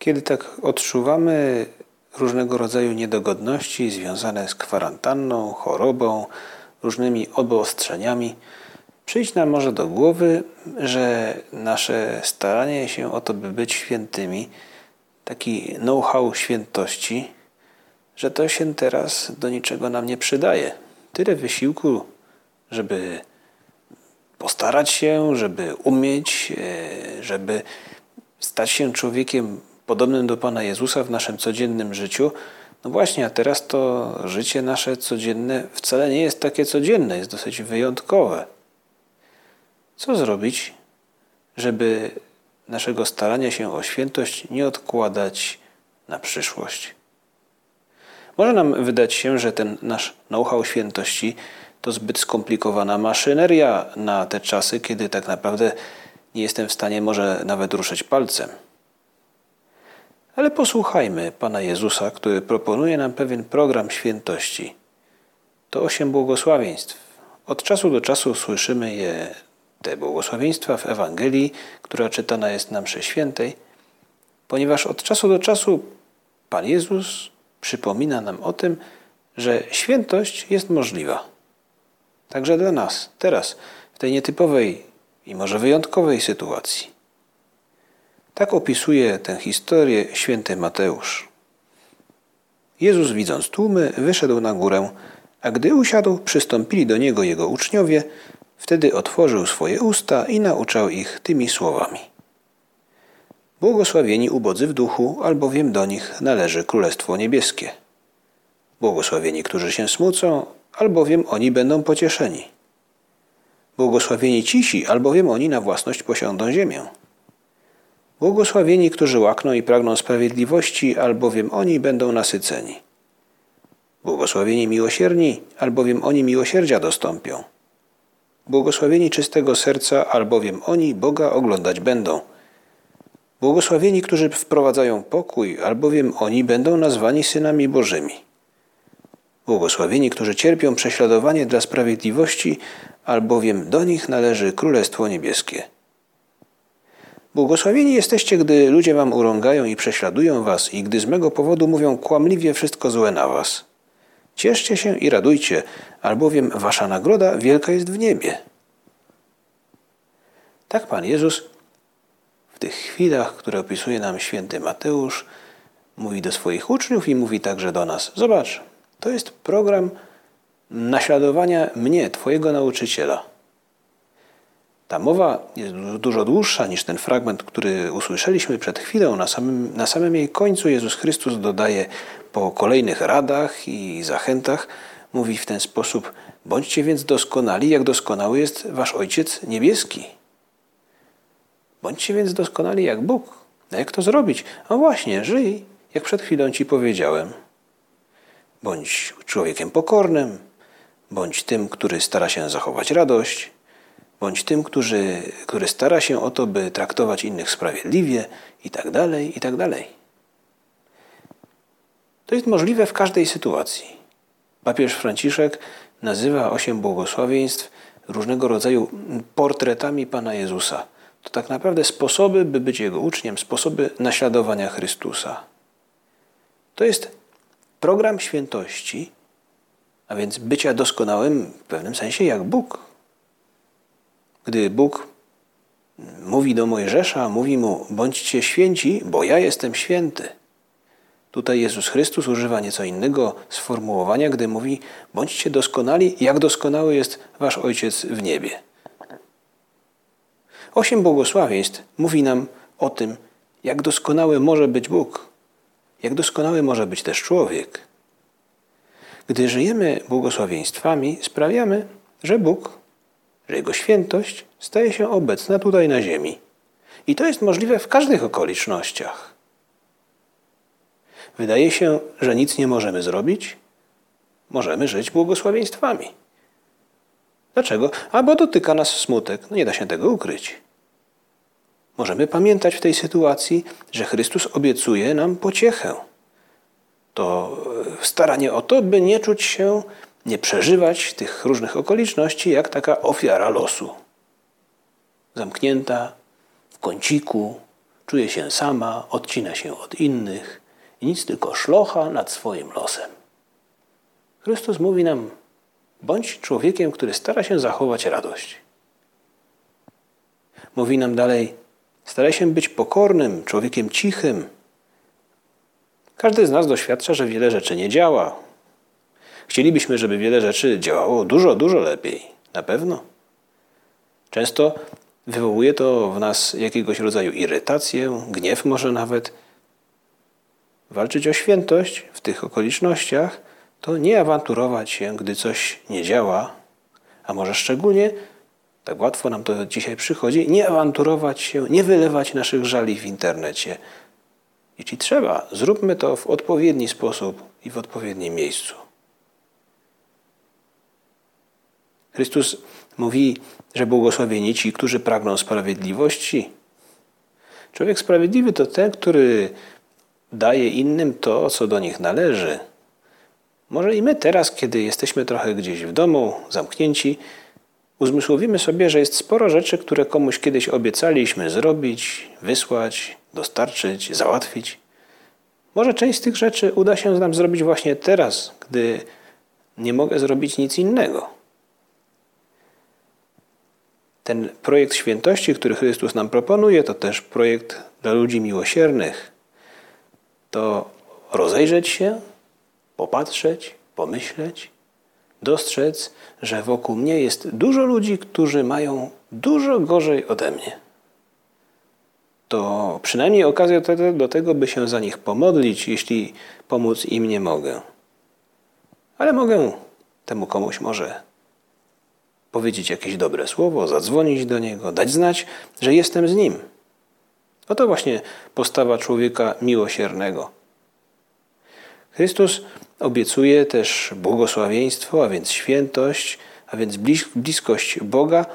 Kiedy tak odczuwamy różnego rodzaju niedogodności związane z kwarantanną, chorobą, różnymi obostrzeniami, przyjść nam może do głowy, że nasze staranie się o to, by być świętymi, taki know-how świętości, że to się teraz do niczego nam nie przydaje. Tyle wysiłku, żeby postarać się, żeby umieć, e, żeby stać się człowiekiem podobnym do Pana Jezusa w naszym codziennym życiu. No właśnie, a teraz to życie nasze codzienne wcale nie jest takie codzienne, jest dosyć wyjątkowe. Co zrobić, żeby naszego starania się o świętość nie odkładać na przyszłość? Może nam wydać się, że ten nasz know-how świętości to zbyt skomplikowana maszyneria na te czasy, kiedy tak naprawdę nie jestem w stanie może nawet ruszyć palcem. Ale posłuchajmy Pana Jezusa, który proponuje nam pewien program świętości. To osiem błogosławieństw. Od czasu do czasu słyszymy je, te błogosławieństwa w Ewangelii, która czytana jest nam przy świętej, ponieważ od czasu do czasu Pan Jezus przypomina nam o tym, że świętość jest możliwa. Także dla nas, teraz, w tej nietypowej i może wyjątkowej sytuacji. Tak opisuje tę historię święty Mateusz. Jezus, widząc tłumy, wyszedł na górę, a gdy usiadł, przystąpili do niego jego uczniowie. Wtedy otworzył swoje usta i nauczał ich tymi słowami. Błogosławieni ubodzy w duchu, albowiem do nich należy Królestwo Niebieskie. Błogosławieni, którzy się smucą, albowiem oni będą pocieszeni. Błogosławieni cisi, albowiem oni na własność posiądą ziemię. Błogosławieni, którzy łakną i pragną sprawiedliwości, albowiem oni będą nasyceni. Błogosławieni miłosierni, albowiem oni miłosierdzia dostąpią. Błogosławieni czystego serca, albowiem oni Boga oglądać będą. Błogosławieni, którzy wprowadzają pokój, albowiem oni będą nazwani synami Bożymi. Błogosławieni, którzy cierpią prześladowanie dla sprawiedliwości, albowiem do nich należy Królestwo Niebieskie. Błogosławieni jesteście, gdy ludzie wam urągają i prześladują was i gdy z mego powodu mówią kłamliwie wszystko złe na was. Cieszcie się i radujcie, albowiem wasza nagroda wielka jest w niebie. Tak Pan Jezus w tych chwilach, które opisuje nam święty Mateusz, mówi do swoich uczniów i mówi także do nas. Zobacz, to jest program naśladowania mnie, Twojego nauczyciela. Ta mowa jest dużo dłuższa niż ten fragment, który usłyszeliśmy przed chwilą. Na samym, na samym jej końcu Jezus Chrystus dodaje po kolejnych radach i zachętach, mówi w ten sposób: Bądźcie więc doskonali, jak doskonały jest Wasz Ojciec Niebieski. Bądźcie więc doskonali jak Bóg. A jak to zrobić? No właśnie, żyj, jak przed chwilą Ci powiedziałem. Bądź człowiekiem pokornym, bądź tym, który stara się zachować radość, bądź tym, który, który stara się o to, by traktować innych sprawiedliwie i tak dalej, i tak. To jest możliwe w każdej sytuacji. Papież Franciszek nazywa osiem błogosławieństw różnego rodzaju portretami Pana Jezusa. To tak naprawdę sposoby, by być Jego uczniem, sposoby naśladowania Chrystusa. To jest program świętości, a więc bycia doskonałym w pewnym sensie jak Bóg. Gdy Bóg mówi do Mojżesza, mówi mu: bądźcie święci, bo ja jestem święty. Tutaj Jezus Chrystus używa nieco innego sformułowania, gdy mówi: bądźcie doskonali, jak doskonały jest wasz Ojciec w niebie. Osiem błogosławieństw mówi nam o tym, jak doskonały może być Bóg, jak doskonały może być też człowiek. Gdy żyjemy błogosławieństwami, sprawiamy, że Bóg że Jego świętość staje się obecna tutaj na ziemi. I to jest możliwe w każdych okolicznościach. Wydaje się, że nic nie możemy zrobić. Możemy żyć błogosławieństwami. Dlaczego? A bo dotyka nas smutek. No nie da się tego ukryć. Możemy pamiętać w tej sytuacji, że Chrystus obiecuje nam pociechę. To staranie o to, by nie czuć się nie przeżywać tych różnych okoliczności jak taka ofiara losu. Zamknięta w kąciku, czuje się sama, odcina się od innych i nic tylko szlocha nad swoim losem. Chrystus mówi nam: bądź człowiekiem, który stara się zachować radość. Mówi nam dalej: staraj się być pokornym, człowiekiem cichym. Każdy z nas doświadcza, że wiele rzeczy nie działa. Chcielibyśmy, żeby wiele rzeczy działało dużo, dużo lepiej. Na pewno. Często wywołuje to w nas jakiegoś rodzaju irytację, gniew może nawet. Walczyć o świętość w tych okolicznościach to nie awanturować się, gdy coś nie działa, a może szczególnie, tak łatwo nam to dzisiaj przychodzi, nie awanturować się, nie wylewać naszych żali w internecie. Jeśli trzeba, zróbmy to w odpowiedni sposób i w odpowiednim miejscu. Chrystus mówi, że błogosławieni ci, którzy pragną sprawiedliwości. Człowiek sprawiedliwy to ten, który daje innym to, co do nich należy. Może i my teraz, kiedy jesteśmy trochę gdzieś w domu, zamknięci, uzmysłowimy sobie, że jest sporo rzeczy, które komuś kiedyś obiecaliśmy zrobić, wysłać, dostarczyć, załatwić. Może część z tych rzeczy uda się nam zrobić właśnie teraz, gdy nie mogę zrobić nic innego. Ten projekt świętości, który Chrystus nam proponuje, to też projekt dla ludzi miłosiernych. To rozejrzeć się, popatrzeć, pomyśleć, dostrzec, że wokół mnie jest dużo ludzi, którzy mają dużo gorzej ode mnie. To przynajmniej okazja do tego, by się za nich pomodlić, jeśli pomóc im nie mogę. Ale mogę temu komuś może powiedzieć jakieś dobre słowo, zadzwonić do niego, dać znać, że jestem z nim. Oto właśnie postawa człowieka miłosiernego. Chrystus obiecuje też błogosławieństwo, a więc świętość, a więc bliskość Boga.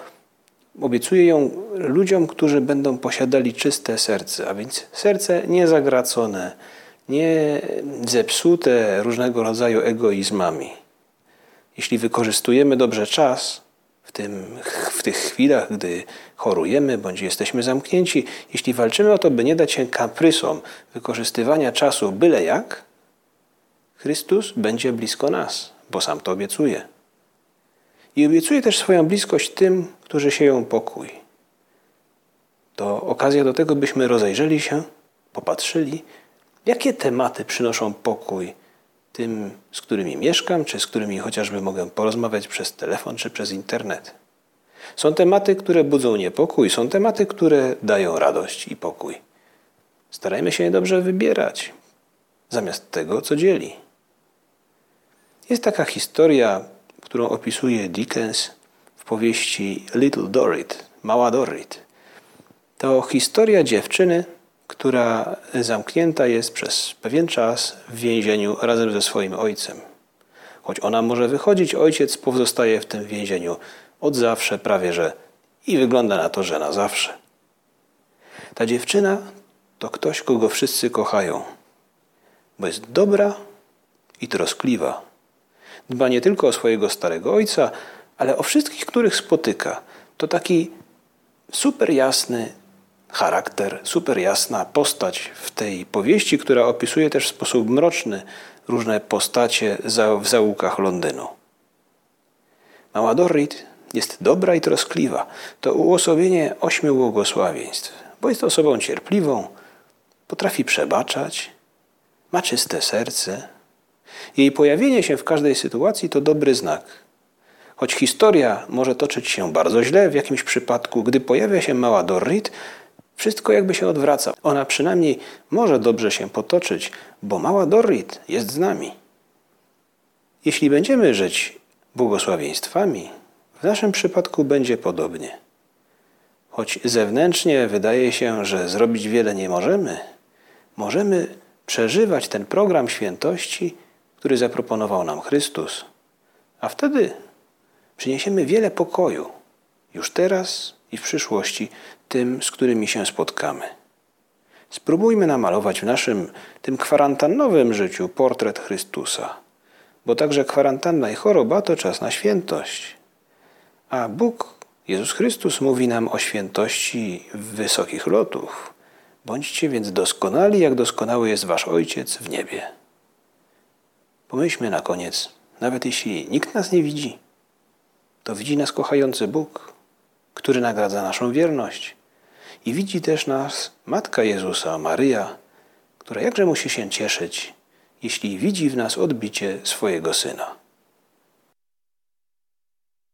Obiecuje ją ludziom, którzy będą posiadali czyste serce, a więc serce niezagracone, nie zepsute różnego rodzaju egoizmami. Jeśli wykorzystujemy dobrze czas, w, tym, w tych chwilach, gdy chorujemy bądź jesteśmy zamknięci, jeśli walczymy o to, by nie dać się kaprysom wykorzystywania czasu byle jak, Chrystus będzie blisko nas, bo sam to obiecuje. I obiecuje też swoją bliskość tym, którzy sieją pokój. To okazja do tego, byśmy rozejrzeli się, popatrzyli, jakie tematy przynoszą pokój tym, z którymi mieszkam, czy z którymi chociażby mogę porozmawiać przez telefon czy przez internet. Są tematy, które budzą niepokój, są tematy, które dają radość i pokój. Starajmy się je dobrze wybierać, zamiast tego, co dzieli. Jest taka historia, którą opisuje Dickens w powieści Little Dorrit, Mała Dorrit. To historia dziewczyny, która zamknięta jest przez pewien czas w więzieniu razem ze swoim ojcem. Choć ona może wychodzić, ojciec pozostaje w tym więzieniu od zawsze, prawie że i wygląda na to, że na zawsze. Ta dziewczyna to ktoś, kogo wszyscy kochają, bo jest dobra i troskliwa. Dba nie tylko o swojego starego ojca, ale o wszystkich, których spotyka. To taki super jasny, charakter, super jasna postać w tej powieści, która opisuje też w sposób mroczny różne postacie w zaułkach Londynu. Mała Dorrit jest dobra i troskliwa. To uosobienie ośmiu błogosławieństw, bo jest osobą cierpliwą, potrafi przebaczać, ma czyste serce. Jej pojawienie się w każdej sytuacji to dobry znak. Choć historia może toczyć się bardzo źle w jakimś przypadku, gdy pojawia się mała Dorrit, wszystko jakby się odwraca. Ona przynajmniej może dobrze się potoczyć, bo mała Dorrit jest z nami. Jeśli będziemy żyć błogosławieństwami, w naszym przypadku będzie podobnie. Choć zewnętrznie wydaje się, że zrobić wiele nie możemy, możemy przeżywać ten program świętości, który zaproponował nam Chrystus, a wtedy przyniesiemy wiele pokoju już teraz i w przyszłości tym, z którymi się spotkamy. Spróbujmy namalować w naszym, tym kwarantannowym życiu portret Chrystusa, bo także kwarantanna i choroba to czas na świętość. A Bóg, Jezus Chrystus, mówi nam o świętości wysokich lotów, Bądźcie więc doskonali, jak doskonały jest Wasz Ojciec w niebie. Pomyślmy na koniec, nawet jeśli nikt nas nie widzi, to widzi nas kochający Bóg, który nagradza naszą wierność. I widzi też nas Matka Jezusa, Maryja, która jakże musi się cieszyć, jeśli widzi w nas odbicie swojego Syna.